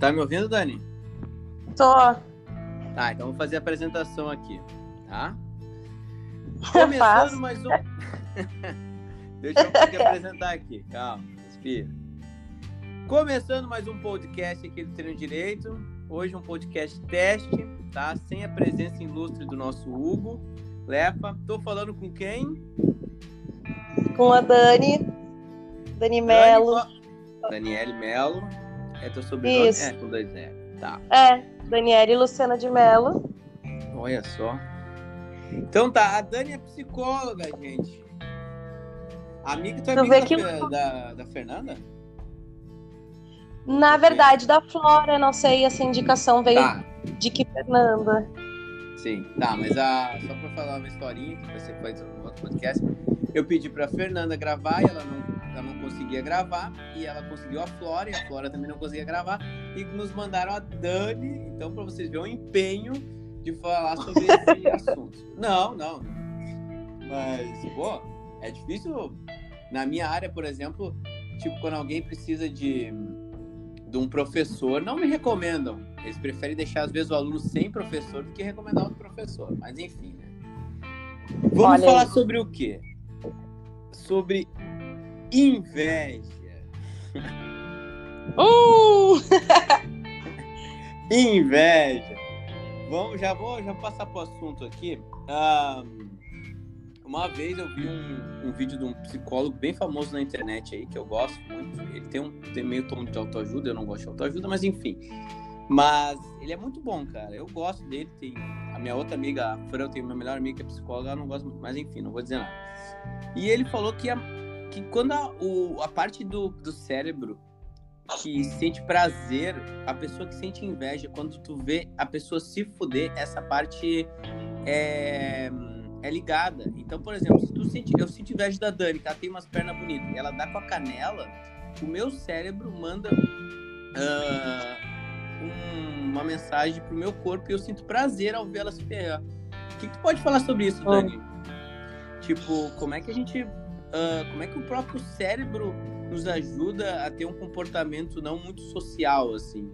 Tá me ouvindo, Dani? Tô. Tá, então vou fazer a apresentação aqui, tá? Começando mais um. Deixa eu poder apresentar aqui. Calma, respira. Começando mais um podcast aqui do Treino Direito. Hoje um podcast teste, tá? Sem a presença ilustre do nosso Hugo. Lefa. Tô falando com quem? Com a Dani. Dani Melo. Dani... Daniele Melo. É teu sobrenome? Isso. É, com dois é. Tá. É, Daniele Luciana de Melo. Olha só. Então tá, a Dani é psicóloga, gente. Amiga, tu é Tu amiga vê que- da, da, da Fernanda? Na verdade, da Flora, não sei, essa indicação veio Tá, de que Fernanda. sim. Tá, mas a, só pra falar uma historinha que você faz no outro podcast, eu pedi pra Fernanda gravar e ela não conseguia gravar. E ela conseguiu a Flora e a Flora também não conseguia gravar. E nos mandaram a Dani. Então, pra vocês verem o empenho de falar sobre esse assunto. Não, não. Mas, pô, é difícil. Na minha área, por exemplo, tipo, quando alguém precisa de, de um professor, não me recomendam. Eles preferem deixar, às vezes, o aluno sem professor do que recomendar outro professor. Mas, enfim, né? Vamos Olha falar aí. sobre o quê? Sobre inveja. Uh! Inveja. Vamos, já vou, já vou passar pro assunto aqui. Ah, uma vez eu vi um, um vídeo de um psicólogo bem famoso na internet aí, que eu gosto muito. Ele tem, um, tem meio tom de autoajuda, eu não gosto de autoajuda, mas enfim. Mas ele é muito bom, cara. Eu gosto dele. Tem a minha outra amiga, a Fran, eu tenho minha melhor amiga que é psicóloga, ela não gosta muito, mas enfim, não vou dizer nada. E ele falou que, a, que quando a, o, a parte do, do cérebro que sente prazer, a pessoa que sente inveja, quando tu vê a pessoa se fuder, essa parte é, é ligada. Então, por exemplo, se tu sente, eu sinto inveja da Dani, que ela tem umas pernas bonitas, e ela dá com a canela, o meu cérebro manda ah, um- uma mensagem pro meu corpo e eu sinto prazer ao ver ela se ferrar. O que, que tu pode falar sobre isso. Dani? Tipo, como é que a gente. Ah, como é que o próprio cérebro nos ajuda a ter um comportamento não muito social, assim?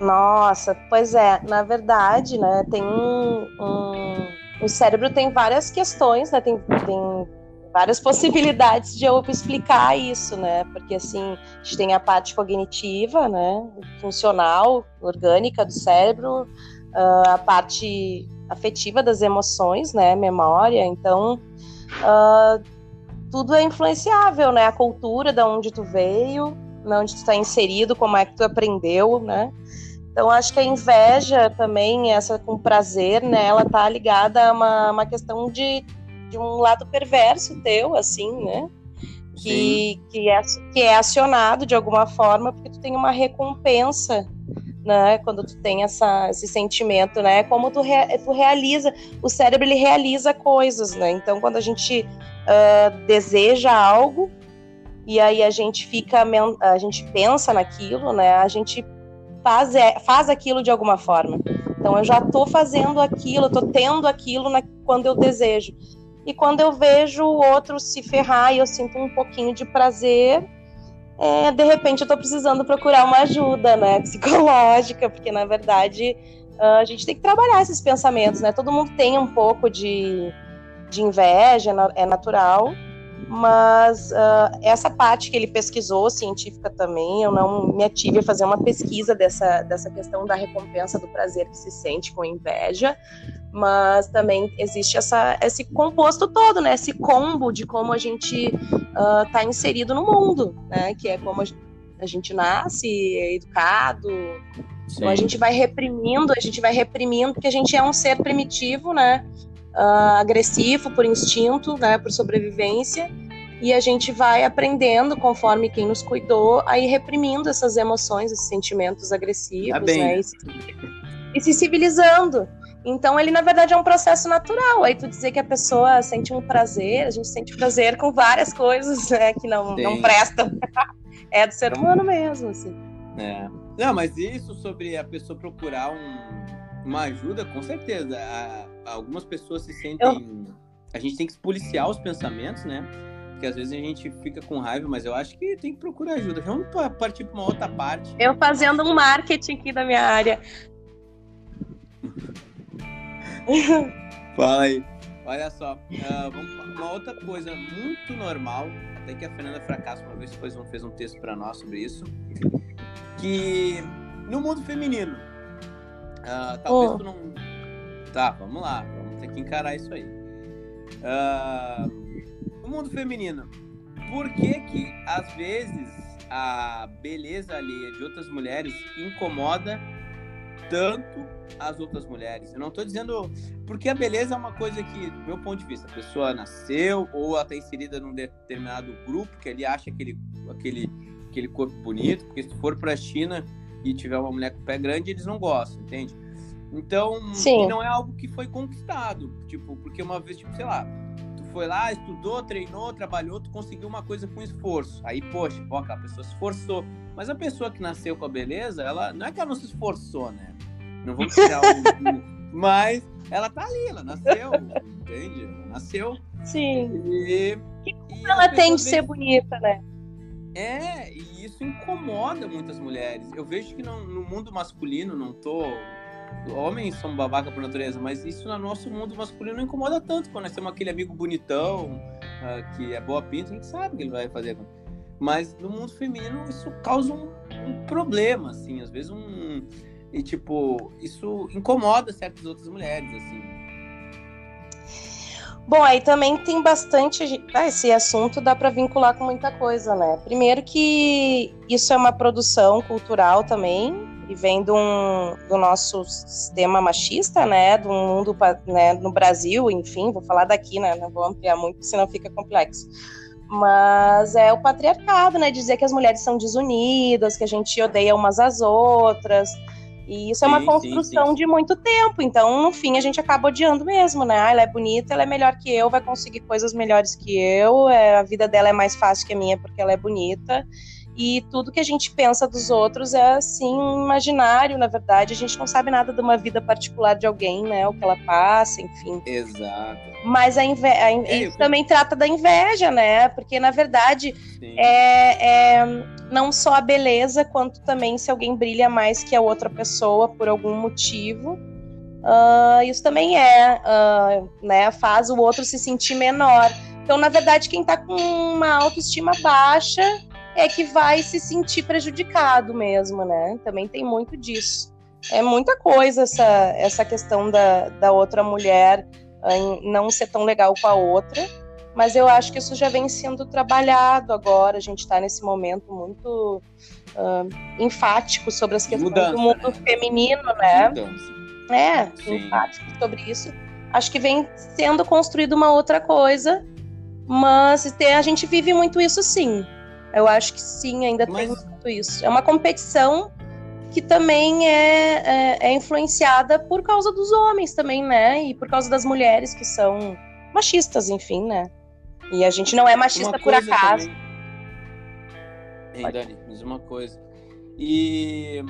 Nossa, pois é, na verdade, né, tem um, um- o cérebro tem várias questões, né, tem, tem várias possibilidades de eu explicar isso, né, porque assim, a gente tem a parte cognitiva, né, funcional, orgânica do cérebro, ah, a parte afetiva das emoções, né, memória, então ah, tudo é influenciável, né, a cultura, da onde tu veio, na onde tu está inserido, como é que tu aprendeu, né, então, acho que a inveja também, essa com prazer, né, ela tá ligada a uma, uma questão de, de um lado perverso teu, assim, né? Que, que, é, que é acionado de alguma forma, porque tu tem uma recompensa, né? Quando tu tem essa, esse sentimento, né? Como tu, rea- tu realiza, o cérebro ele realiza coisas, né? Então, quando a gente ah, deseja algo, e aí a gente fica, a gente pensa naquilo, né? A gente faz, é, faz aquilo de alguma forma. Então eu já estou fazendo aquilo, estou tendo aquilo na- quando eu desejo. E quando eu vejo o outro se ferrar e eu sinto um pouquinho de prazer, é, de repente eu estou precisando procurar uma ajuda, né, psicológica, porque na verdade ah, a gente tem que trabalhar esses pensamentos, né? Todo mundo tem um pouco de, de inveja, é é natural, mas ah, essa parte que ele pesquisou, científica também, eu não me ative a fazer uma pesquisa dessa, dessa questão da recompensa do prazer que se sente com inveja, mas também existe essa, esse composto todo, né? Esse combo de como a gente está inserido no mundo, né? Que é como a, a gente nasce, é educado, então a gente vai reprimindo, a gente vai reprimindo, porque a gente é um ser primitivo, né? Ah, agressivo por instinto, né? Por sobrevivência. E a gente vai aprendendo, conforme quem nos cuidou, a ir reprimindo essas emoções, esses sentimentos agressivos, Tá né? E se, e se civilizando. Então, ele, na verdade, é um processo natural. Aí tu dizer que a pessoa sente um prazer, a gente sente prazer com várias coisas, né? Que não, não Sim. prestam. é do ser humano mesmo, assim. É. Não, mas isso sobre a pessoa procurar um- uma ajuda, com certeza. A- algumas pessoas se sentem. A gente tem que policiar os pensamentos, né? Porque às vezes a gente fica com raiva, mas eu acho que tem que procurar ajuda. Vamos partir para uma outra parte. Eu fazendo um marketing aqui da minha área. Fala aí. Olha só, uh, vamos, uma outra coisa muito normal, até que a Fernanda Fracasso uma vez fez um, fez um texto para nós sobre isso, que no mundo feminino, uh, talvez oh. tu não... Tá, vamos lá, vamos ter que encarar isso aí. Uh, no mundo feminino, por que que às vezes a beleza alheia de outras mulheres incomoda tanto as outras mulheres. Eu não estou dizendo. Porque a beleza é uma coisa que, do meu ponto de vista, a pessoa nasceu ou ela está inserida num determinado grupo que ele acha aquele, aquele, aquele corpo bonito. Porque se for para a China e tiver uma mulher com pé grande, eles não gostam, entende? Então, não é algo que foi conquistado. Tipo, porque uma vez, tipo, sei lá, tu foi lá, estudou, treinou, trabalhou, tu conseguiu uma coisa com esforço. Aí, poxa, pô, a pessoa se esforçou. Mas a pessoa que nasceu com a beleza, ela não é que ela não se esforçou, né? Não vamos tirar o. Mas ela tá ali, ela nasceu, entende? Ela nasceu. Sim. E, que e ela tem de ser bonita, né? É, e isso incomoda muitas mulheres. Eu vejo que no, mundo masculino, não tô. Homens são babaca por natureza, mas isso no nosso mundo masculino não incomoda tanto. Quando nós temos aquele amigo bonitão, uh, que é boa pinta, a gente sabe o que ele vai fazer. Mas no mundo feminino isso causa um, um problema, assim, às vezes um e, tipo, isso incomoda certas outras mulheres, assim. Bom, aí também tem bastante. Ah, esse assunto dá para vincular com muita coisa, né? Primeiro, que isso é uma produção cultural também, e vem do, um, do nosso sistema machista, né? Do mundo né, no Brasil, enfim, vou falar daqui, né? Não vou ampliar muito, senão fica complexo. Mas é o patriarcado, né? Dizer que as mulheres são desunidas, que a gente odeia umas às outras e isso sim, é uma construção sim, sim. de muito tempo. Então, no fim, a gente acaba odiando mesmo, né? Ah, ela é bonita, ela é melhor que eu, vai conseguir coisas melhores que eu, é, a vida dela é mais fácil que a minha porque ela é bonita. E tudo que a gente pensa dos outros é assim, imaginário, na verdade. A gente não sabe nada de uma vida particular de alguém, né? O que ela passa, enfim. Exato. Mas a inve... a inve... é, também trata da inveja, né? Porque, na verdade, é, é não só a beleza, quanto também se alguém brilha mais que a outra pessoa por algum motivo. Uh, isso também é, uh, né? Faz o outro se sentir menor. Então, na verdade, quem está com uma autoestima baixa é que vai se sentir prejudicado mesmo, né? Também tem muito disso. É muita coisa essa, essa questão da, da outra mulher não ser tão legal com a outra, mas eu acho que isso já vem sendo trabalhado agora. A gente está nesse momento muito uh, enfático sobre as questões Mudança, do mundo né? feminino, né? Mudança. É, Sim. enfático sobre isso. Acho que vem sendo construído uma outra coisa, mas a gente vive muito isso sim. Eu acho que sim, ainda Mas... tem muito isso. É uma competição que também é, é, é, influenciada por causa dos homens também, né? E por causa das mulheres que são machistas, enfim, né? E a gente não é machista por acaso. Ei, Dani, mais uma coisa. E,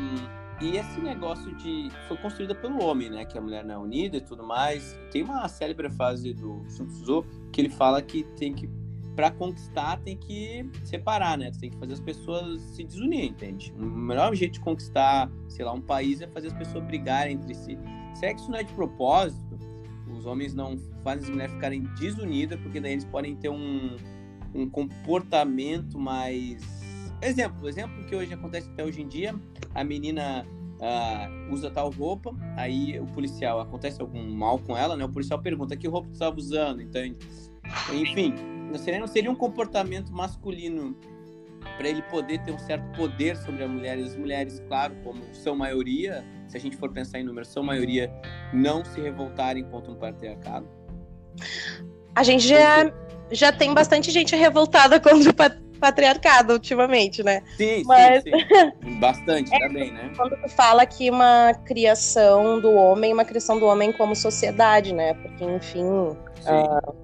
e esse negócio de. Foi construída pelo homem, né? Que a mulher não é unida e tudo mais. Tem uma célebre frase do Sun Tzu que ele fala que tem que para conquistar tem que separar, né? tem que fazer as pessoas se desunir, entende? O melhor jeito de conquistar, sei lá, um país é fazer as pessoas brigarem entre si. Se é não é de propósito, os homens não fazem as mulheres ficarem desunidas, porque daí eles podem ter um, um comportamento mais. Exemplo, exemplo que hoje acontece até hoje em dia, a menina uh, usa tal roupa, aí o policial acontece algum mal com ela, né? O policial pergunta que roupa tu estava usando, entende? Enfim, não seria, não seria um comportamento masculino para ele poder ter um certo poder sobre a mulher. E as mulheres, claro, como são maioria, se a gente for pensar em números, são maioria, não se revoltarem contra um patriarcado? A gente já, já tem bastante gente revoltada contra o patriarcado ultimamente, né? Sim, Mas... sim, sim. Bastante é, também, né? Quando tu fala que uma criação do homem, uma criação do homem como sociedade, né? Porque, enfim, uh,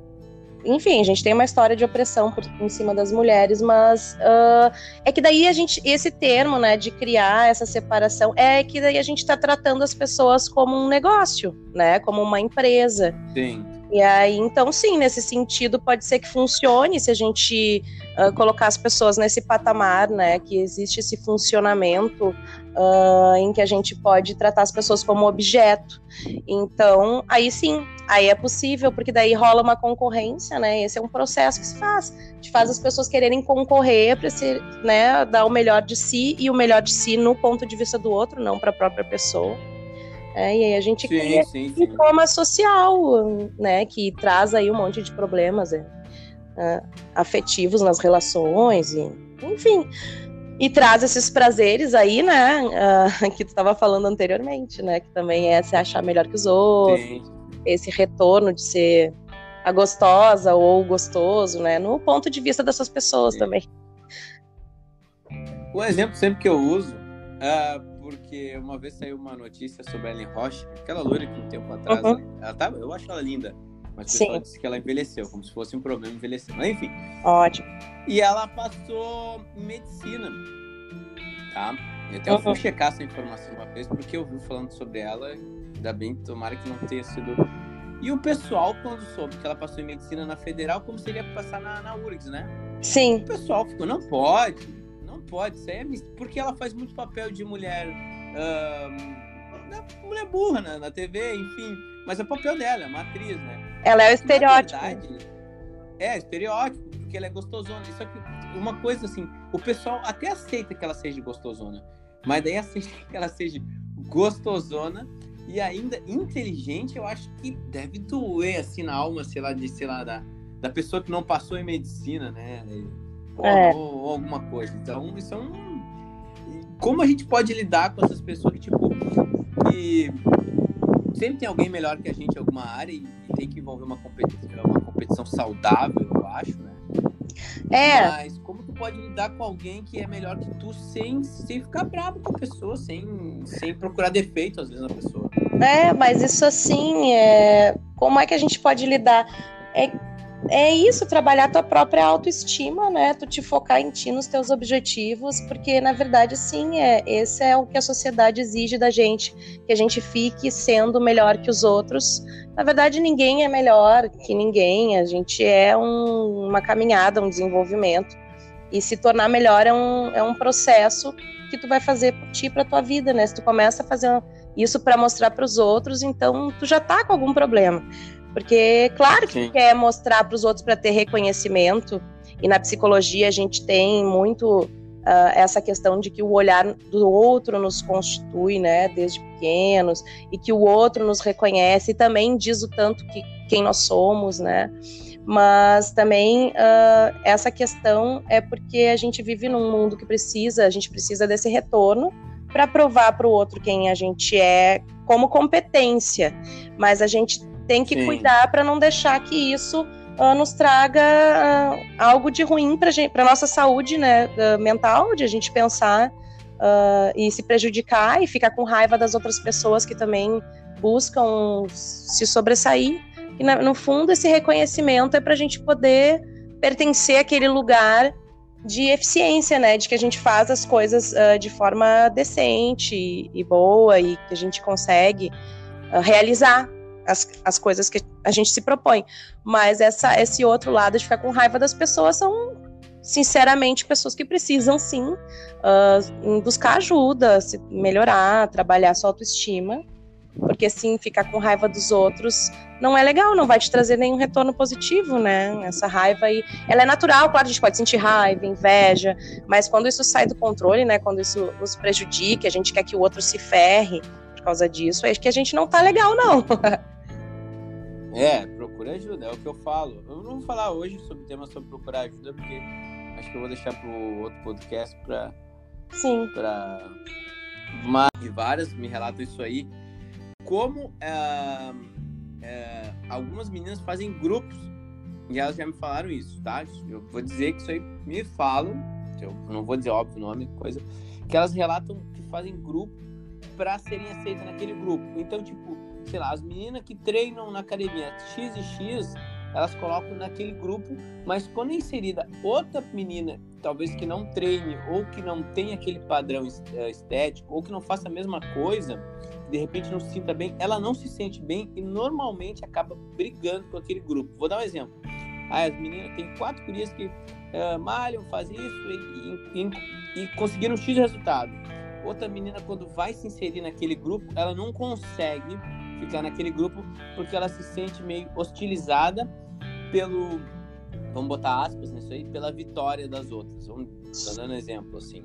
enfim, a gente tem uma história de opressão por, em cima das mulheres, mas uh, é que daí a gente, esse termo, né, de criar essa separação, é que daí a gente está tratando as pessoas como um negócio, né, como uma empresa. Sim. E aí, então, sim, nesse sentido, pode ser que funcione se a gente uh, colocar as pessoas nesse patamar, né? Que existe esse funcionamento uh, em que a gente pode tratar as pessoas como objeto. Então, aí sim, aí é possível, porque daí rola uma concorrência, né? Esse é um processo que se faz, que faz as pessoas quererem concorrer para se, né, dar o melhor de si e o melhor de si no ponto de vista do outro, não para a própria pessoa. É, e aí a gente sim, cria sim, sim. um social, né, que traz aí um monte de problemas é, é, afetivos nas relações, e, enfim, e traz esses prazeres aí, né, uh, que tu estava falando anteriormente, né, que também é se achar melhor que os outros, esse retorno de ser a gostosa ou gostoso, né, no ponto de vista dessas pessoas também. Um exemplo sempre que eu uso, uh, porque uma vez saiu uma notícia sobre a Ellen Roche, aquela loira que um tempo atrás, uhum. né? ela tava, eu acho ela linda, mas o pessoal Sim. disse que ela envelheceu, como se fosse um problema envelhecer. Mas enfim. Ótimo. E ela passou medicina, tá? E até eu fui uhum. checar essa informação uma vez, porque eu vi falando sobre ela, ainda bem, tomara que não tenha sido... E o pessoal, quando soube que ela passou em medicina na Federal, como seria passar na, na URGS, né? Sim. O pessoal ficou, não pode, pode, isso é porque ela faz muito papel de mulher. Uh, mulher burra na, na TV, enfim. Mas é o papel dela, é uma atriz, né? Ela é o estereótipo. Verdade, é, estereótipo, porque ela é gostosona. Só que uma coisa assim, o pessoal até aceita que ela seja gostosona, mas daí aceita que ela seja gostosona e ainda inteligente, eu acho que deve doer assim na alma, sei lá, de, sei lá, da, da pessoa que não passou em medicina, né? é. ou, ou, alguma coisa. Então, isso é um. Como a gente pode lidar com essas pessoas que, tipo, que sempre tem alguém melhor que a gente em alguma área e tem que envolver uma competição, uma competição saudável, eu acho, né? É. Mas como tu pode lidar com alguém que é melhor que tu sem, sem ficar bravo com a pessoa, sem, sem procurar defeito, às vezes, na pessoa? É, mas isso assim, é... como é que a gente pode lidar? É é isso, trabalhar tua própria autoestima, né? Tu te focar em ti, nos teus objetivos, porque na verdade, sim, é, esse é o que a sociedade exige da gente, que a gente fique sendo melhor que os outros. Na verdade, ninguém é melhor que ninguém, a gente é um, uma caminhada, um desenvolvimento. E se tornar melhor é um, é um processo que tu vai fazer por ti, para tua vida, né? Se tu começa a fazer isso para mostrar para os outros, então tu já tá com algum problema. Porque, claro que Sim. quer mostrar para os outros para ter reconhecimento, e na psicologia a gente tem muito uh, essa questão de que o olhar do outro nos constitui, né, desde pequenos, e que o outro nos reconhece e também diz o tanto que quem nós somos, né. Mas também uh, essa questão é porque a gente vive num mundo que precisa, a gente precisa desse retorno para provar para o outro quem a gente é como competência, mas a gente tem que Sim. cuidar para não deixar que isso uh, nos traga uh, algo de ruim para nossa saúde né, uh, mental, de a gente pensar e se prejudicar e ficar com raiva das outras pessoas que também buscam se sobressair. E no fundo, esse reconhecimento é para a gente poder pertencer àquele lugar de eficiência, né? De que a gente faz as coisas uh, de forma decente e, e, boa e que a gente consegue uh, realizar as, as coisas que a gente se propõe. Mas essa, esse outro lado de ficar com raiva das pessoas são, sinceramente, pessoas que precisam sim uh, buscar ajuda, se melhorar, trabalhar sua autoestima. Porque assim, ficar com raiva dos outros não é legal, não vai te trazer nenhum retorno positivo, né? Essa raiva aí, ela é natural, claro, a gente pode sentir raiva, inveja, mas quando isso sai do controle, né? Quando isso nos prejudica, a gente quer que o outro se ferre por causa disso, é que a gente não tá legal, não. É, procura ajuda, é o que eu falo. Eu não vou falar hoje sobre o tema sobre procurar ajuda, porque acho que eu vou deixar para o outro podcast para. Sim. Para. Mas várias me relatam isso aí. Como é, é, algumas meninas fazem grupos, e elas já me falaram isso, tá? Eu vou dizer que isso aí me falam, eu não vou dizer óbvio o nome, coisa, que elas relatam que fazem grupo para serem aceitas naquele grupo. Então, tipo, sei lá, as meninas que treinam na academia X e X, elas colocam naquele grupo, mas quando é inserida outra menina, talvez que não treine ou que não tenha aquele padrão eh, estético ou que não faça a mesma coisa, de repente não se sinta bem, ela não se sente bem e normalmente acaba brigando com aquele grupo. Vou dar um exemplo. Ah, as meninas, tem quatro gurias que uh, malham, fazem isso e, e, e conseguiram X resultado. Outra menina, quando vai se inserir naquele grupo, ela não consegue ficar naquele grupo porque ela se sente meio hostilizada pelo, vamos botar aspas nisso aí, pela vitória das outras. Vamos dando um exemplo assim.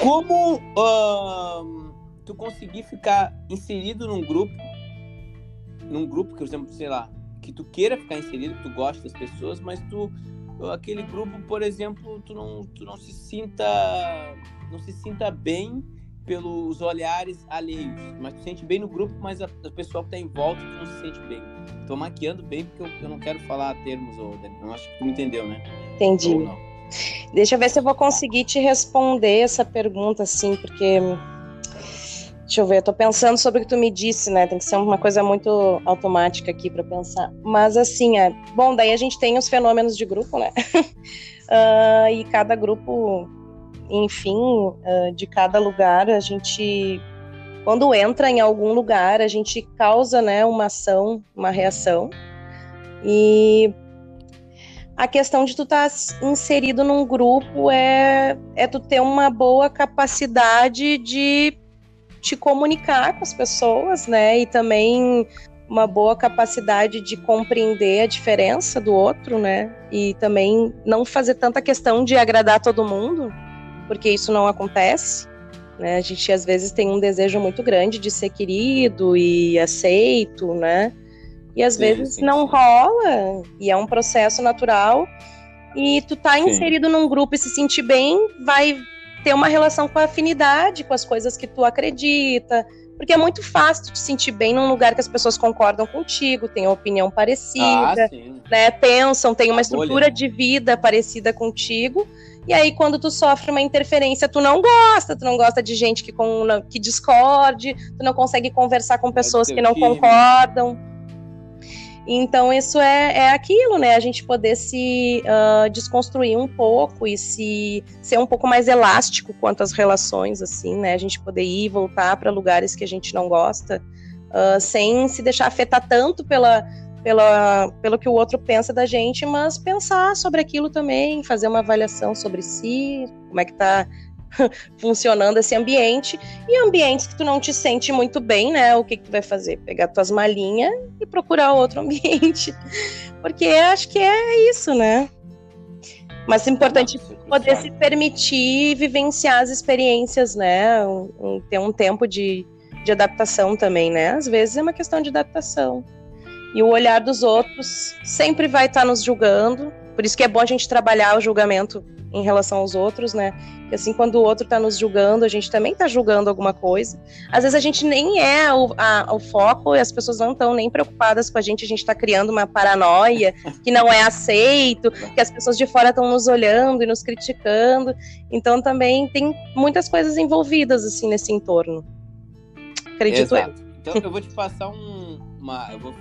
Como uh, tu conseguir ficar inserido num grupo, num grupo que, por exemplo, sei lá, que tu queira ficar inserido, que tu gosta das pessoas, mas tu aquele grupo, por exemplo, tu não, tu não se sinta não se sinta bem pelos olhares alheios, mas tu sente bem no grupo, mas a, a pessoa que está em volta tu não se sente bem. Tô maquiando bem porque eu, eu não quero falar termos, ou eu acho que tu me entendeu, né? Entendi. Deixa eu ver se eu vou conseguir te responder essa pergunta, assim, porque. Deixa eu ver, eu tô pensando sobre o que tu me disse, né? Tem que ser uma coisa muito automática aqui para pensar. Mas, assim, é. Bom, daí a gente tem os fenômenos de grupo, né? uh, e cada grupo enfim, uh, de cada lugar, a gente, quando entra em algum lugar, a gente causa, né, uma ação, uma reação. E a questão de tu estar tá inserido num grupo é, é tu ter uma boa capacidade de te comunicar com as pessoas, né? E também uma boa capacidade de compreender a diferença do outro, né? E também não fazer tanta questão de agradar todo mundo, porque isso não acontece. Né? A gente às vezes tem um desejo muito grande de ser querido e aceito, né? E às sim, vezes sim, não sim. rola, e é um processo natural. E tu tá inserido num grupo e se sentir bem, vai ter uma relação com a afinidade, com as coisas que tu acredita. Porque é muito fácil tu te sentir bem num lugar que as pessoas concordam contigo, têm uma opinião parecida, ah, né? Pensam, tem uma estrutura de vida parecida contigo. E aí, quando tu sofre uma interferência, tu não gosta, tu não gosta de gente que, com, que discorde, tu não consegue conversar com pessoas que não time. concordam. Então, isso é, é aquilo, né? A gente poder se uh, desconstruir um pouco e se ser um pouco mais elástico quanto às relações, assim, né? A gente poder ir e voltar para lugares que a gente não gosta, uh, sem se deixar afetar tanto pela, pela, pelo que o outro pensa da gente, mas pensar sobre aquilo também, fazer uma avaliação sobre si, como é que tá funcionando esse ambiente. E ambientes que tu não te sente muito bem, né? O que, que tu vai fazer? Pegar tuas malinhas e procurar outro ambiente. Porque acho que é isso, né? Mas é importante poder se permitir vivenciar as experiências, né? Um, um, ter um tempo de, de adaptação também, né? Às vezes é uma questão de adaptação. E o olhar dos outros sempre vai estar tá nos julgando. Por isso que é bom a gente trabalhar o julgamento em relação aos outros, né? Porque assim, quando o outro está nos julgando, a gente também está julgando alguma coisa. Às vezes a gente nem é o, a, o foco e as pessoas não estão nem preocupadas com a gente, a gente está criando uma paranoia que não é aceito, que as pessoas de fora estão nos olhando e nos criticando. Então também tem muitas coisas envolvidas assim nesse entorno. Acredito Exato. eu. Então eu vou te passar um, uma, eu vou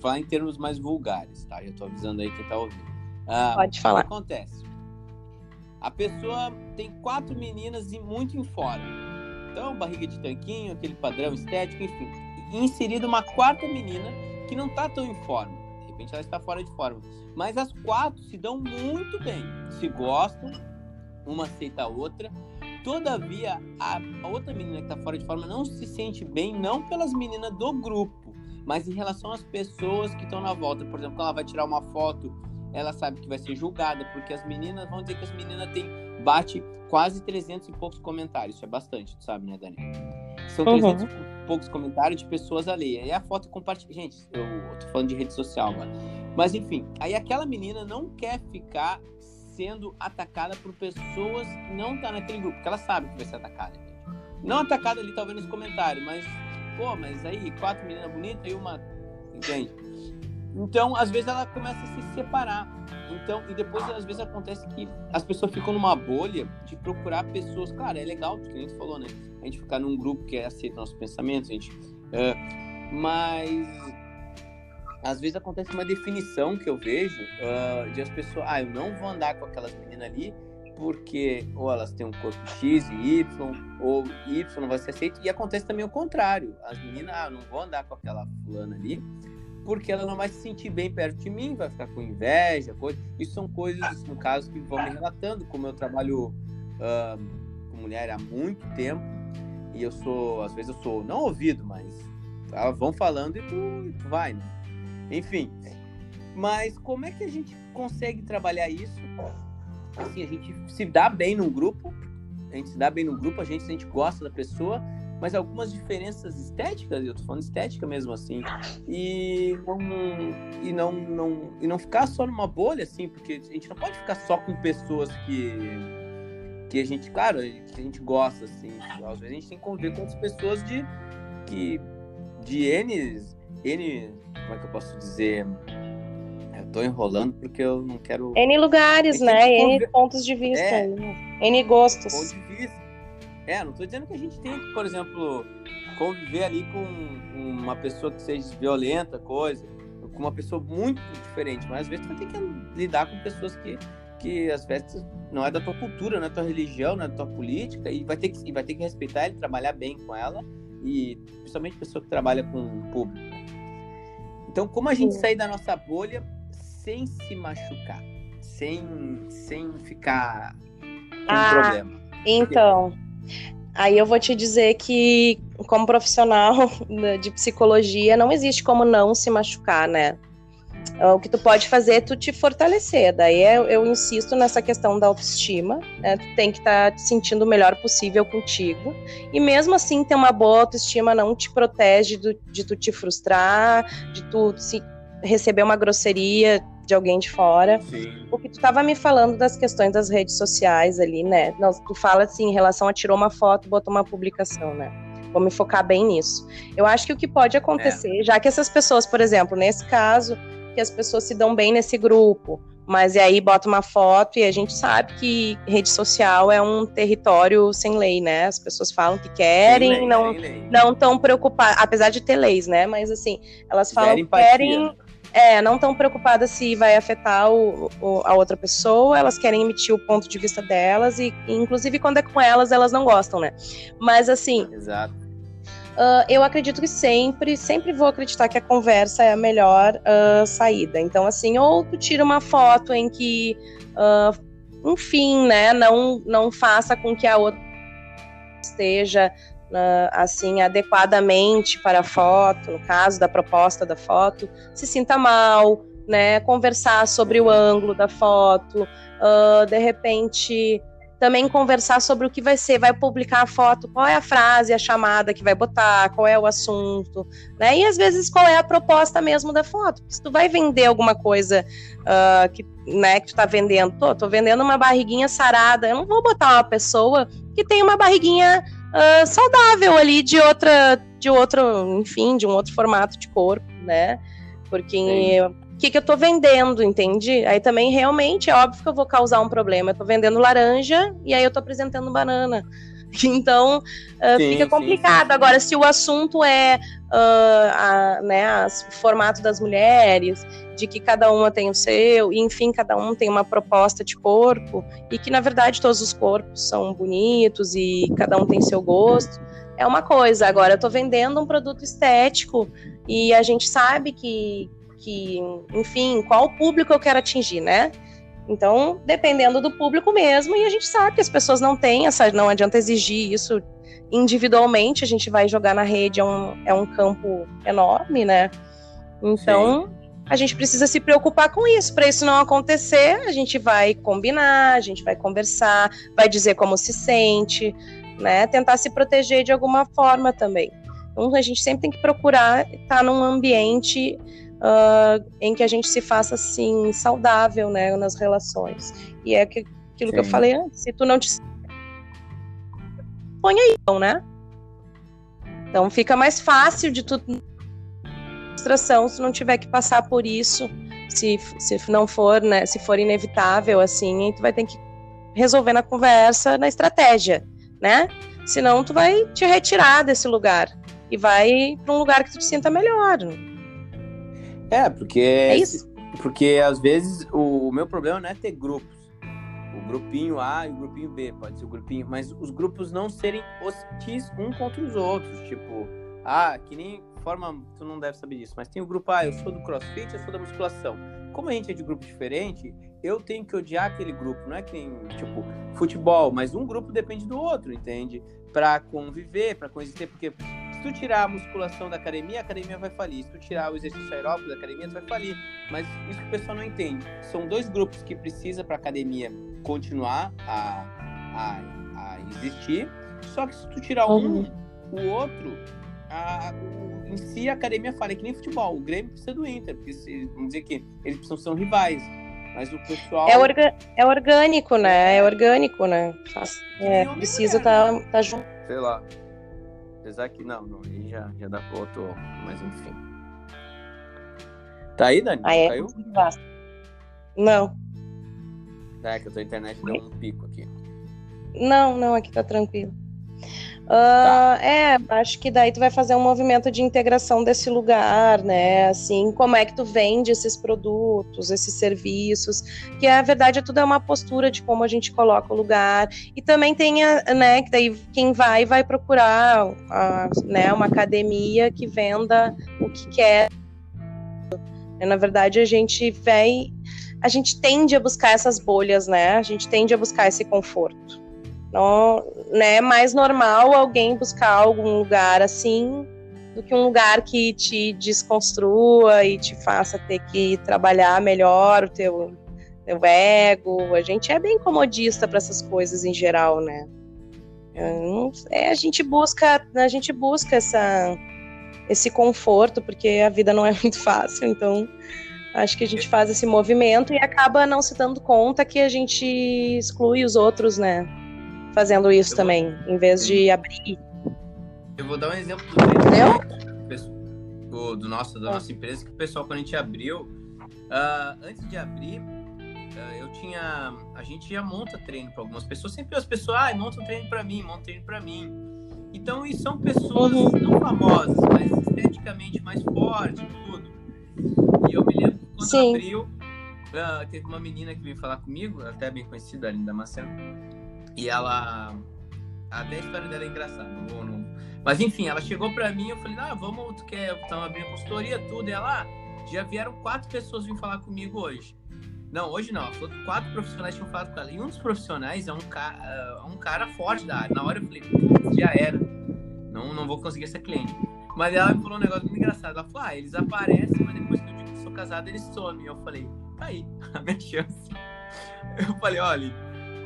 falar em termos mais vulgares, tá? Já tô avisando aí quem tá ouvindo. Ah, Pode falar. O que acontece? A pessoa tem quatro meninas e muito em forma. Então, barriga de tanquinho, aquele padrão estético, enfim. E inserida uma quarta menina que não tá tão em forma. De repente ela está fora de forma. Mas as quatro se dão muito bem. Se gostam, uma aceita a outra. Todavia, a outra menina que tá fora de forma não se sente bem, não pelas meninas do grupo, mas em relação às pessoas que estão na volta, por exemplo, ela vai tirar uma foto, ela sabe que vai ser julgada, porque as meninas, vão dizer que as meninas têm, bate quase 300 e poucos comentários, isso é bastante, tu sabe, né, Dani? São 300 uhum. e poucos comentários de pessoas alheias. E a foto compartilha. Gente, eu, eu tô falando de rede social agora. Mas enfim, aí aquela menina não quer ficar sendo atacada por pessoas que não tá naquele grupo, porque ela sabe que vai ser atacada. Não atacada ali, talvez, nos comentários, mas pô, mas aí quatro meninas bonitas e uma. Entende? Então, às vezes ela começa a se separar. Então, e depois às vezes acontece que as pessoas ficam numa bolha de procurar pessoas. Claro, é legal, o que a gente falou, né? A gente ficar num grupo que aceita nossos pensamentos, a gente. Mas às vezes acontece uma definição que eu vejo uh, de as pessoas, ah, eu não vou andar com aquelas meninas ali porque ou elas têm um corpo X e Y, ou Y vai ser aceito, e acontece também o contrário. As meninas, ah, não vou andar com aquela fulana ali, porque ela não vai se sentir bem perto de mim, vai ficar com inveja, coisa. Isso são coisas, no caso, que vão me relatando, como eu trabalho uh, com mulher há muito tempo, e eu sou, às vezes eu sou, não ouvido, mas elas vão falando e tu, e tu vai, né? Enfim. Mas como é que a gente consegue trabalhar isso? Assim, a gente se dá bem num grupo, a gente se dá bem no grupo, a gente, a gente gosta da pessoa, mas algumas diferenças estéticas, eu tô falando estética mesmo assim, e não, e não, não, e não ficar só numa bolha, assim, porque a gente não pode ficar só com pessoas que, que a gente, claro, que a gente gosta, assim, às vezes a gente tem que conviver com outras pessoas de, que, de N, N, como é que eu posso dizer, eu tô enrolando porque eu não quero. N lugares, né? N pontos de vista. É, né? N gostos. Ponto de vista. É, não tô dizendo que a gente tem que, por exemplo, conviver ali com uma pessoa que seja violenta, coisa, com uma pessoa muito diferente, mas às vezes tu vai ter que lidar com pessoas que, que às vezes não é da tua cultura, não é da tua religião, não é da tua política, e vai ter que, e vai ter que respeitar ele, trabalhar bem com ela, e principalmente pessoa que trabalha com o público. Então, como a gente Sim. sair da nossa bolha sem se machucar, sem, sem ficar com ah, problema? Então. Aí eu vou te dizer que, como profissional de psicologia, não existe como não se machucar, né? O que tu pode fazer é tu te fortalecer. Daí eu, eu insisto nessa questão da autoestima. Né? Tu tem que estar tá te sentindo o melhor possível contigo. E mesmo assim, ter uma boa autoestima não te protege do, de tu te frustrar, de tu se receber uma grosseria de alguém de fora. Sim. O que tu estava me falando das questões das redes sociais ali, né? Não, tu fala assim em relação a tirou uma foto, botou uma publicação, né? Vou me focar bem nisso. Eu acho que o que pode acontecer, é. já que essas pessoas, por exemplo, nesse caso, que as pessoas se dão bem nesse grupo, mas e aí bota uma foto e a gente sabe que rede social é um território sem lei, né? As pessoas falam que querem, lei, não não tão preocupadas, apesar de ter leis, né? Mas assim, elas falam que querem é, não tão preocupadas se vai afetar o, o, a outra pessoa, elas querem emitir o ponto de vista delas, e, e inclusive quando é com elas, elas não gostam, né? Mas assim. Exato. Uh, eu acredito que sempre, sempre vou acreditar que a conversa é a melhor uh, saída. Então, assim, ou tu tira uma foto em que, uh, enfim, né, não, não faça com que a outra esteja assim adequadamente para a foto, no caso da proposta da foto, se sinta mal, né? Conversar sobre o ângulo da foto, uh, de repente também conversar sobre o que vai ser, vai publicar a foto, qual é a frase, a chamada que vai botar, qual é o assunto, né? E às vezes qual é a proposta mesmo da foto. Se tu vai vender alguma coisa uh, que, né, que tu tá vendendo, tô, tô vendendo uma barriguinha sarada, eu não vou botar uma pessoa que tem uma barriguinha uh, saudável ali de outra, de outro, enfim, de um outro formato de corpo, né? Porque o que, que eu tô vendendo, entende? Aí também realmente é óbvio que eu vou causar um problema. Eu tô vendendo laranja e aí eu tô apresentando banana. Então uh, sim, fica complicado. Sim, sim. Agora, se o assunto é uh, a, né, o formato das mulheres, de que cada uma tem o seu, e enfim, cada um tem uma proposta de corpo, e que na verdade todos os corpos são bonitos e cada um tem seu gosto, é uma coisa. Agora, eu estou vendendo um produto estético e a gente sabe que, que, enfim, qual público eu quero atingir, né? Então, dependendo do público mesmo, e a gente sabe que as pessoas não têm essa, não adianta exigir isso individualmente, a gente vai jogar na rede, é um, é um campo enorme, né? Então, Sim. A gente precisa se preocupar com isso. Para isso não acontecer, a gente vai combinar, a gente vai conversar, vai dizer como se sente, né? Tentar se proteger de alguma forma também. Então, a gente sempre tem que procurar estar num ambiente uh, em que a gente se faça assim saudável, né, nas relações. E é aquilo Sim. que eu falei antes, se tu não te põe aí, então, né? Então fica mais fácil de tu frustração se não tiver que passar por isso, se, se não for, né, se for inevitável assim, tu vai ter que resolver na conversa, na estratégia, né? Senão tu vai te retirar desse lugar e vai para um lugar que tu te sinta melhor. É, porque. É isso? Porque às vezes o, o meu problema não é ter grupos. O grupinho A e o grupinho B, pode ser o grupinho, mas os grupos não serem hostis um contra os outros, tipo, ah, que nem forma, tu não deve saber disso, mas tem o grupo A, eu sou do CrossFit, eu sou da musculação. Como a gente é de grupo diferente, eu tenho que odiar aquele grupo, não é que nem, tipo, futebol, mas um grupo depende do outro, entende? Para conviver, para coexistir, porque se tu tirar a musculação da academia, a academia vai falir. Se tu tirar o exercício aeróbico da academia, tu vai falir. Mas isso que o pessoal não entende. São dois grupos que precisa para a academia continuar a, a, a, existir. Só que se tu tirar um, uhum. o outro, a, o, em si a academia fala, é que nem futebol. O Grêmio precisa do Inter, porque se, vamos dizer que eles precisam ser rivais. Mas o pessoal. É, orga é orgânico, né? É orgânico, né? É, precisa estar tá, tá junto. Sei lá. Apesar que não, não aí já, já dá pro outro, mas enfim. Tá aí, Dani? Ah, é? Caiu? Não. É que a tua internet deu um pico aqui. Não, não, aqui tá tranquilo. Uh, É, acho que daí tu vai fazer um movimento de integração desse lugar, né? Assim, como é que tu vende esses produtos, esses serviços, que a verdade é tudo é uma postura de como a gente coloca o lugar. E também tem, a, né, que daí quem vai vai procurar a, né, uma academia que venda o que quer. Na verdade, a gente vai a gente tende a buscar essas bolhas, né? A gente tende a buscar esse conforto. Não, né, é mais normal alguém buscar algum lugar assim do que um lugar que te desconstrua e te faça ter que trabalhar melhor o teu, teu ego. A gente é bem comodista para essas coisas em geral, né? É, a gente busca, a gente busca essa, esse conforto porque a vida não é muito fácil, então acho que a gente faz esse movimento e acaba não se dando conta que a gente exclui os outros, né? Fazendo isso também, em vez de abrir. Eu vou dar um exemplo do, do, do nosso, da nossa empresa, que o pessoal, quando a gente abriu, uh, antes de abrir, uh, eu tinha. A gente já monta treino para algumas pessoas, sempre as pessoas, ah, monta um treino para mim, monta um treino para mim. Então, e são pessoas uhum. não famosas, mas esteticamente mais fortes tudo. E eu me lembro que quando Sim. abriu, uh, teve uma menina que veio falar comigo, até bem conhecida, a Linda Macena e ela. Até a história dela é engraçada, não. Não... Mas enfim, ela chegou pra mim eu falei, ah, vamos, tu quer. Estamos abrindo consultoria, tudo. E ela, ah, já vieram quatro pessoas vir falar comigo hoje. Não, hoje não. Quatro profissionais tinham falado com ela. E um dos profissionais é um, ca... é um cara forte da área. Na hora eu falei, já era. Não, não vou conseguir ser cliente. Mas ela me falou um negócio muito engraçado. Ela falou, ah, eles aparecem, mas depois que eu digo que sou casado, eles somem. Eu falei, tá aí, a minha chance. Eu falei, olha,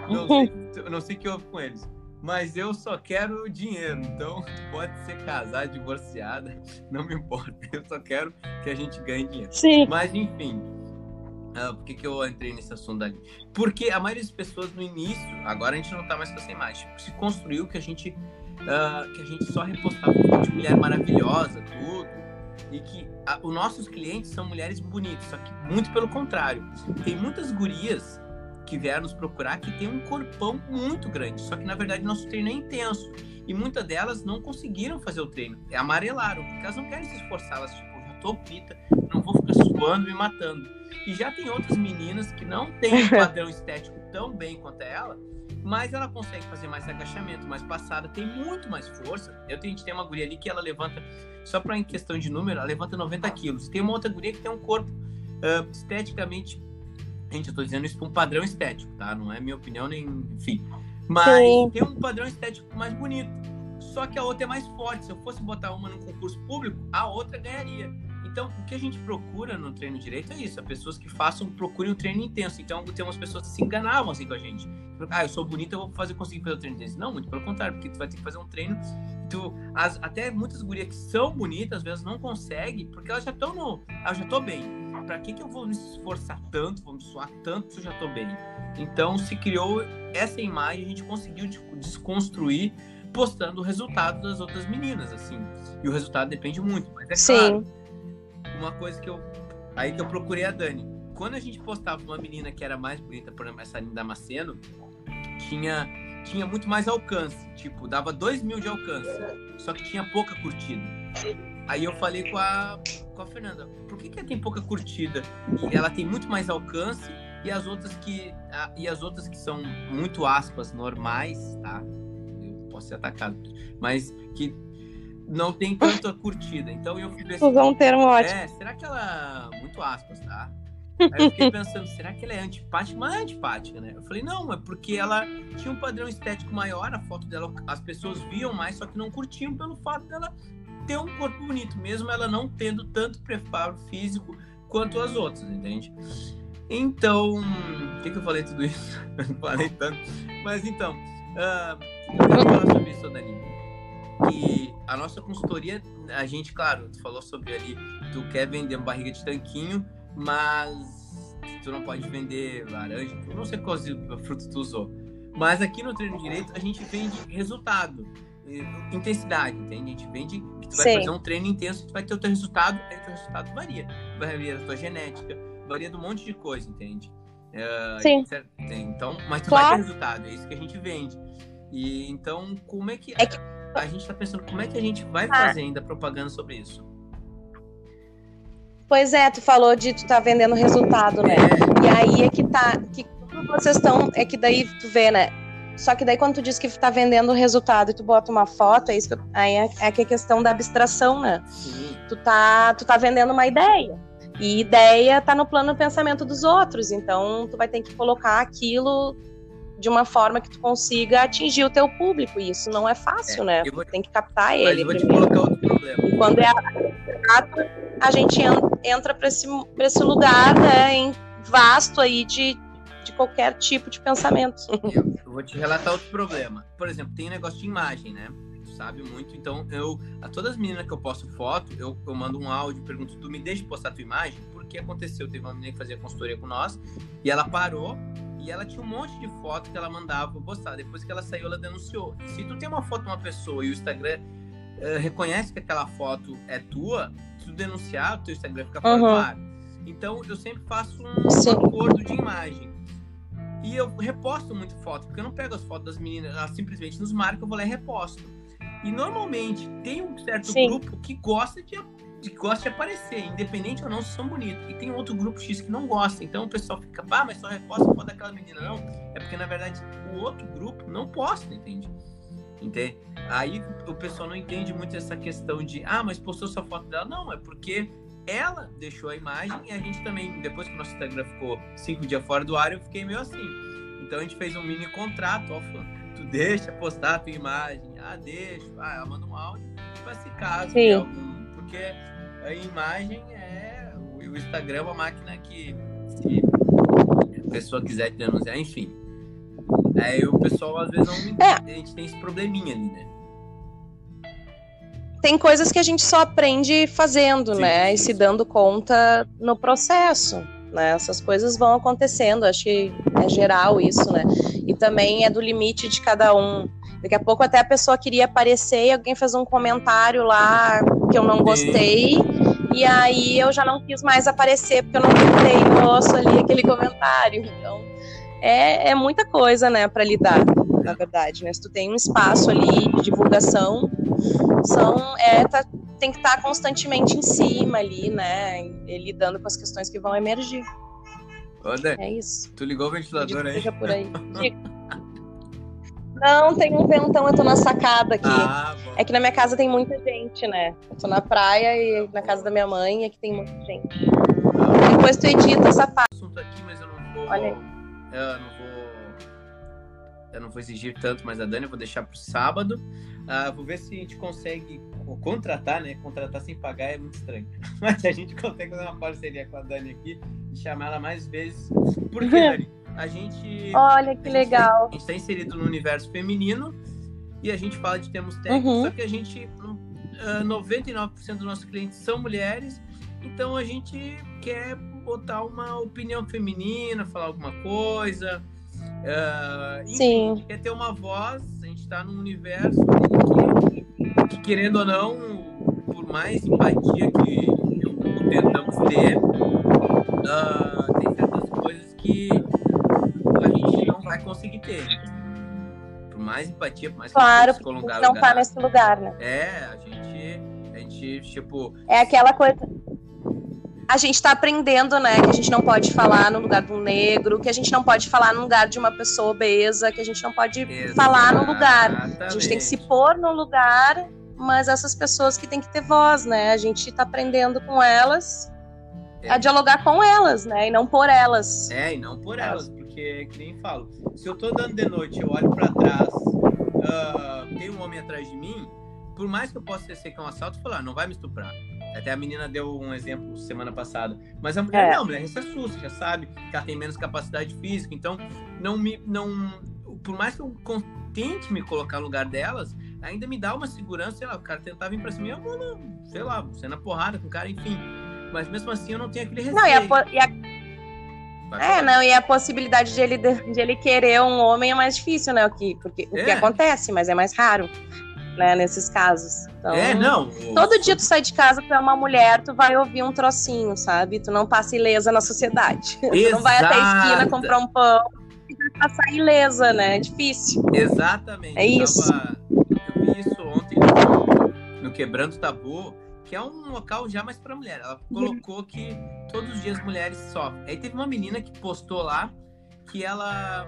não sei, não sei o que houve com eles. Mas eu só quero dinheiro. Então, pode ser casada, divorciada, não me importa. Eu só quero que a gente ganhe dinheiro. Sim. Mas, enfim. Uh, por que, que eu entrei nesse assunto ali? Porque a maioria das pessoas no início, agora a gente não tá mais com essa imagem, se construiu que a gente, uh, que a gente só repostava de mulher maravilhosa, tudo, e que a, os nossos clientes são mulheres bonitas, só que muito pelo contrário. Tem muitas gurias que vieram nos procurar que tem um corpão muito grande. Só que na verdade nosso treino é intenso. E muitas delas não conseguiram fazer o treino. É amarelaram, porque elas não querem se esforçar. Elas, tipo, já tô pita, não vou ficar suando, me matando. E já tem outras meninas que não têm um padrão estético tão bem quanto ela, mas ela consegue fazer mais agachamento, mais passada, tem muito mais força. Eu tenho, a gente tem uma guria ali que ela levanta, só para em questão de número, ela levanta 90 quilos. Tem uma outra guria que tem um corpo uh, esteticamente Gente, eu tô dizendo isso por um padrão estético, tá? Não é minha opinião, nem. Enfim. Mas Sim. tem um padrão estético mais bonito. Só que a outra é mais forte. Se eu fosse botar uma num concurso público, a outra ganharia. Então, o que a gente procura no treino direito é isso: é pessoas que façam, procurem um treino intenso. Então, tem umas pessoas que se enganavam assim com a gente. Ah, eu sou bonita, eu vou fazer conseguir fazer o treino intenso. Não, muito pelo contrário, porque tu vai ter que fazer um treino. Tu, as, até muitas gurias que são bonitas, às vezes não conseguem, porque elas já estão no. Ah, já tô bem para que, que eu vou me esforçar tanto, vou me suar tanto se eu já estou bem? Então se criou essa imagem, a gente conseguiu desconstruir postando o resultado das outras meninas, assim. E o resultado depende muito, mas é Sim. claro. Uma coisa que eu aí que eu procurei a Dani. Quando a gente postava uma menina que era mais bonita, por exemplo, essa Linda Maceno, tinha tinha muito mais alcance, tipo, dava 2 mil de alcance, só que tinha pouca curtida. Aí eu falei com a, com a Fernanda, por que, que ela tem pouca curtida? E ela tem muito mais alcance e as outras que e as outras que são muito aspas normais, tá? Eu posso ser atacado, mas que não tem tanta curtida. Então eu fui pensando, Usar um termo ótimo. É, será que ela muito aspas, tá? Aí eu fiquei pensando, será que ela é antipática? Mas é antipática, né? Eu falei, não, é porque ela tinha um padrão estético maior, a foto dela, as pessoas viam mais, só que não curtiam pelo fato dela ter um corpo bonito, mesmo ela não tendo tanto preparo físico quanto as outras, entende? Então, por que, que eu falei tudo isso? não falei tanto. Mas então, uh, eu falar sobre isso, Dani. Que a nossa consultoria, a gente, claro, tu falou sobre ali, tu quer vender uma barriga de tanquinho, mas tu não pode vender laranja, eu não sei qual fruto tu usou. Mas aqui no treino direito a gente vende resultado, intensidade, entende? A gente vende que tu vai Sim. fazer um treino intenso, tu vai ter o teu resultado, aí o teu resultado varia. Varia da tua genética, varia de um monte de coisa, entende? Uh, Sim. Então, mas tu claro. vai ter resultado, é isso que a gente vende. E então, como é que, é que... a gente está pensando como é que a gente vai ah. fazer ainda propaganda sobre isso? Pois é, tu falou de tu tá vendendo resultado, né? E aí é que tá. Que vocês estão. É que daí tu vê, né? Só que daí quando tu diz que tá vendendo resultado e tu bota uma foto, é isso que, aí é, é que a questão da abstração, né? Sim. Tu tá, tu tá vendendo uma ideia. E ideia tá no plano do pensamento dos outros. Então tu vai ter que colocar aquilo de uma forma que tu consiga atingir o teu público. E isso não é fácil, é, né? Vou... Tem que captar ele. Eu vou te colocar outro problema. E quando é a gente entra para esse, esse lugar, né, em vasto aí de, de qualquer tipo de pensamento. Eu, eu vou te relatar outro problema. Por exemplo, tem um negócio de imagem, né? sabe muito. Então, eu, a todas as meninas que eu posto foto, eu, eu mando um áudio, pergunto, tu me deixa postar tua imagem? Porque aconteceu, teve uma menina que fazia consultoria com nós, e ela parou, e ela tinha um monte de foto que ela mandava postar. Depois que ela saiu, ela denunciou. Se tu tem uma foto de uma pessoa e o Instagram uh, reconhece que aquela foto é tua, se tu denunciar, o teu Instagram fica fora uhum. do ar. Então, eu sempre faço um Sim. acordo de imagem. E eu reposto muito foto, porque eu não pego as fotos das meninas, elas simplesmente nos marcam, eu vou lá e reposto. E normalmente tem um certo Sim. grupo que gosta de, de, gosta de aparecer, independente ou não se são bonitos. E tem outro grupo X que não gosta. Então o pessoal fica, pá, mas só reposta foto daquela menina. Não, é porque na verdade o outro grupo não posta, entende? Entende? Aí o pessoal não entende muito essa questão de, ah, mas postou sua foto dela. Não, é porque ela deixou a imagem e a gente também, depois que o nosso Instagram ficou cinco dias fora do ar, eu fiquei meio assim. Então a gente fez um mini contrato, ó, tu deixa postar a tua imagem, ah, deixa, ah, ela manda um áudio, para se caso algum, porque a imagem é, o Instagram é uma máquina que se a pessoa quiser denunciar, enfim, Aí o pessoal às vezes não. É. A gente tem esse probleminha ali, né? Tem coisas que a gente só aprende fazendo, sim, né? E se dando conta no processo. Né? Essas coisas vão acontecendo, acho que é geral isso, né? E também é do limite de cada um. Daqui a pouco até a pessoa queria aparecer e alguém fez um comentário lá que eu não gostei. E aí eu já não quis mais aparecer porque eu não gostei no osso ali aquele comentário. Então, é, é muita coisa, né, para lidar, na verdade, né? Se tu tem um espaço ali de divulgação, são, é, tá, tem que estar tá constantemente em cima ali, né, lidando com as questões que vão emergir. Olha, é isso. Tu ligou o ventilador aí? por aí. Não, tem um ventão, eu tô na sacada aqui. Ah, é que na minha casa tem muita gente, né? Eu tô na praia e na casa da minha mãe é que tem muita gente. Depois tu edita essa parte. Aqui, mas eu não vou... Olha aí eu não vou. Eu não vou exigir tanto, mas a Dani eu vou deixar para o sábado. Uh, vou ver se a gente consegue contratar, né? Contratar sem pagar é muito estranho. Mas a gente consegue fazer uma parceria com a Dani aqui e chamar ela mais vezes. Porque, Dani, a gente. Olha que a legal. a gente está inserido no universo feminino e a gente fala de termos técnicos, uhum. só que a gente. Uh, 99% dos nossos clientes são mulheres, então a gente quer botar uma opinião feminina, falar alguma coisa. Uh, enfim, Sim. a gente quer ter uma voz, a gente está num universo que, que, querendo ou não, por mais empatia que tentamos ter, uh, tem certas coisas que a gente não vai conseguir ter. Por mais empatia, por mais claro, que a gente não está nesse lugar, né? É, a gente, a gente, tipo... É aquela coisa a gente está aprendendo, né, que a gente não pode falar no lugar de um negro, que a gente não pode falar no lugar de uma pessoa obesa, que a gente não pode Exatamente. falar no lugar. A gente tem que se pôr no lugar, mas essas pessoas que têm que ter voz, né? A gente está aprendendo com elas é. a dialogar com elas, né? E não por elas. É, e não por elas, porque, que nem falo, se eu tô andando de noite, eu olho para trás, uh, tem um homem atrás de mim, por mais que eu possa ter que é um assalto, falar, ah, não vai me estuprar. Até a menina deu um exemplo semana passada. Mas a mulher é. não, a mulher se assusta, já sabe que ela tem menos capacidade física. Então, não me. Não, por mais que eu tente me colocar no lugar delas, ainda me dá uma segurança, sei lá, o cara tentar vir pra cima, eu vou, não, sei lá, você na porrada com o cara, enfim. Mas mesmo assim eu não tenho aquele receio. Não, e a, e a... É, não, e a possibilidade de ele, de ele querer um homem é mais difícil, né? O que, porque, é. o que é. acontece, mas é mais raro né, nesses casos. Então, é, não. Todo dia tu sai de casa, tu é uma mulher, tu vai ouvir um trocinho, sabe? Tu não passa ilesa na sociedade. Tu não vai até a esquina comprar um pão e vai passar ilesa, né? É difícil. Exatamente. É isso. Tava... Eu vi isso ontem no, no Quebrando Tabu, que é um local já mais para mulher. Ela colocou que todos os dias mulheres sofrem. Aí teve uma menina que postou lá que ela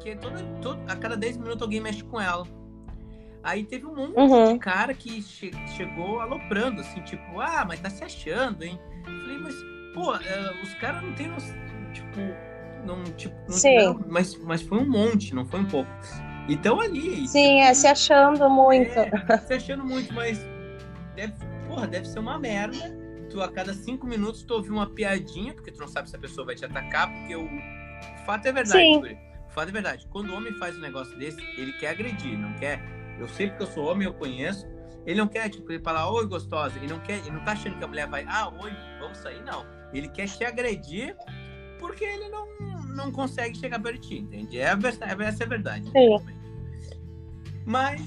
que toda, toda, a cada 10 minutos alguém mexe com ela. Aí teve um monte uhum. de cara que che chegou aloprando, assim, tipo, ah, mas tá se achando, hein? Eu falei, mas, pô, uh, os caras não tem, tipo, não, tipo, não Sim. Tiveram, mas, mas foi um monte, não foi um pouco. Então ali. Sim, é se achando muito. É, se achando muito, mas deve, porra, deve ser uma merda. Tu a cada cinco minutos tu ouvir uma piadinha, porque tu não sabe se a pessoa vai te atacar, porque o, o fato é verdade, Sim. O fato é verdade. Quando o homem faz um negócio desse, ele quer agredir, não quer eu sei porque eu sou homem, eu conheço. Ele não quer, tipo, ele falar, oi, gostosa. Ele não quer, ele não tá achando que a mulher vai, ah, oi, vamos sair, não. Ele quer te agredir porque ele não, não consegue chegar perto de ti, entende? É, é essa é a verdade. Sim. Mas.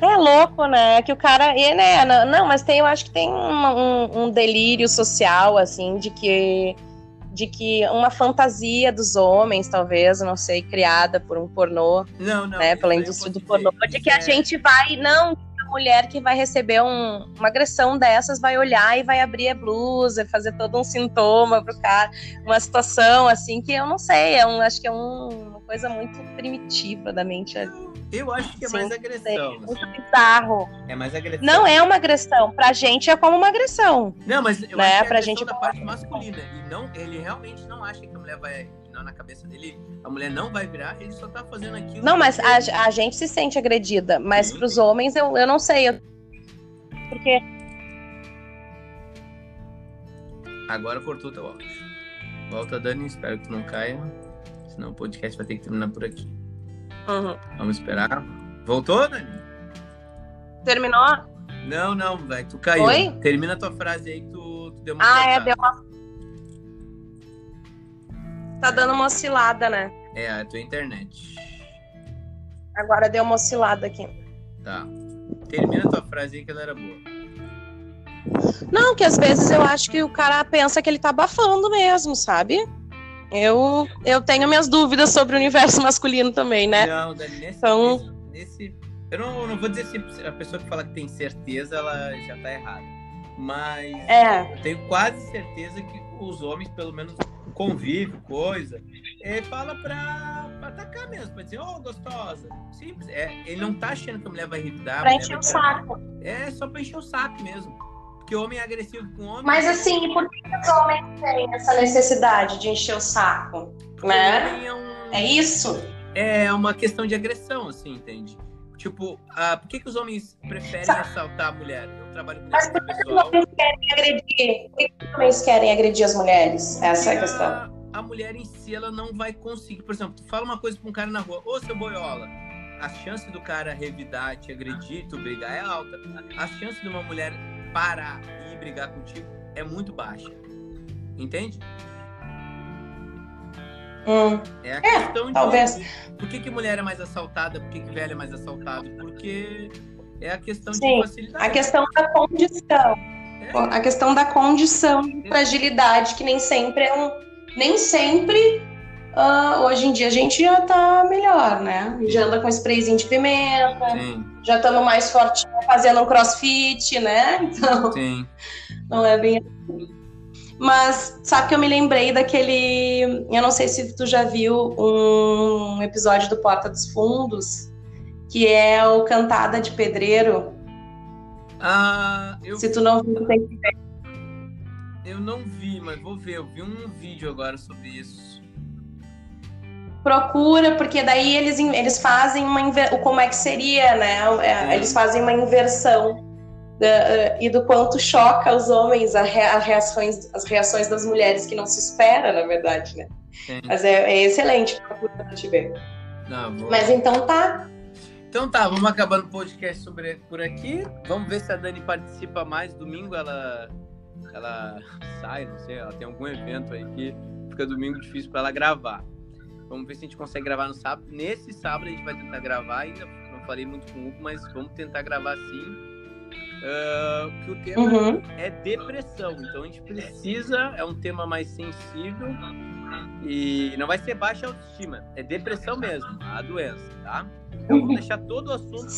É louco, né? Que o cara. E, né? Não, mas tem, eu acho que tem um, um delírio social, assim, de que de que uma fantasia dos homens, talvez, não sei, criada por um pornô, não, não, né, pela indústria do pornô, de que a é... gente vai, não, a mulher que vai receber um, uma agressão dessas vai olhar e vai abrir a blusa, fazer todo um sintoma pro cara, uma situação assim que eu não sei, é um, acho que é um, coisa muito primitiva da mente eu acho que é Sim, mais agressão. É muito bizarro. É mais agressão. Não é uma agressão. Pra gente é como uma agressão. Não, mas eu né? acho que é pra gente da parte masculina. E não, ele realmente não acha que a mulher vai. Não, na cabeça dele, a mulher não vai virar, ele só tá fazendo aquilo. Não, mas a, a, gente se sente agredida. Mas Sim. pros homens, eu, eu não sei. Eu... Porque. Agora cortou teu áudio. Volta, Dani, espero que não caia. Senão o podcast vai ter que terminar por aqui. Uhum. Vamos esperar. Voltou, Dani? Terminou? Não, não, velho. Tu caiu. Oi? Termina a tua frase aí que tu, tu deu uma. Ah, é, deu uma. Tá dando uma oscilada, né? É, a tua internet. Agora deu uma oscilada aqui. Tá. Termina a tua frase aí que ela era boa. Não, que às vezes eu acho que o cara pensa que ele tá abafando mesmo, sabe? Eu, eu tenho minhas dúvidas sobre o universo masculino também, né? Não, Dani, nesse, então... nesse, eu não, não, vou dizer se a pessoa que fala que tem certeza, ela já tá errada. Mas é. eu tenho quase certeza que os homens, pelo menos convívio, coisa, é, fala pra, pra atacar mesmo, pra dizer, ô, oh, gostosa. Simples. É, ele não tá achando que a mulher vai revidar. Pra encher o saco. É, só pra encher o saco mesmo. Homem é agressivo com homem. Mas assim, por que os homens têm essa necessidade de encher o saco? Porque né? É, um... é, isso? É uma questão de agressão, assim, entende? Tipo, uh, por que, que os homens preferem Sabe? assaltar a mulher? Eu trabalho com Mas por que os homens querem agredir? Por que os homens querem agredir as mulheres? Essa é a questão. A mulher em si, ela não vai conseguir. Por exemplo, tu fala uma coisa pra um cara na rua, ô seu boiola, a chance do cara revidar, te agredir, tu brigar é alta. A chance de uma mulher parar e brigar contigo é muito baixa. Entende? Hum. É a é, questão de. Talvez. Por que, que mulher é mais assaltada? Por que, que velho é mais assaltado? Porque é a questão Sim, de facilidade. A questão da condição. É. A questão da condição de fragilidade, que nem sempre é um. Nem sempre. Uh, hoje em dia a gente já tá melhor, né? Já anda com sprayzinho de pimenta. Sim já estamos mais fortinho fazendo um crossfit, né? Então, Sim. não é bem assim. Mas sabe que eu me lembrei daquele. Eu não sei se tu já viu um episódio do Porta dos Fundos, que é o Cantada de Pedreiro. Ah, eu... Se tu não viu, tem que ver. Eu não vi, mas vou ver. Eu vi um vídeo agora sobre isso. Procura, porque daí eles, eles fazem uma. Como é que seria, né? É, eles fazem uma inversão da, e do quanto choca os homens a, rea, a reações, as reações das mulheres que não se espera, na verdade, né? Sim. Mas é, é excelente para te ver. Não, vou... Mas então tá. Então tá, vamos acabando o podcast sobre, por aqui. Vamos ver se a Dani participa mais. Domingo ela, ela sai, não sei, ela tem algum evento aí que fica domingo difícil para ela gravar. Vamos ver se a gente consegue gravar no sábado. Nesse sábado a gente vai tentar gravar ainda. Não falei muito com o Hugo, mas vamos tentar gravar sim. Uh, que o tema uhum. é depressão. Então a gente precisa, é um tema mais sensível e não vai ser baixa autoestima, é depressão mesmo, a doença, tá? Então vou deixar todo o assunto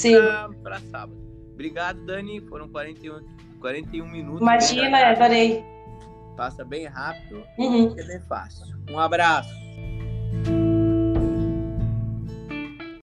para sábado. Obrigado, Dani. Foram 41, 41 minutos. Imagina, adorei. Passa bem rápido, uhum. é bem fácil. Um abraço.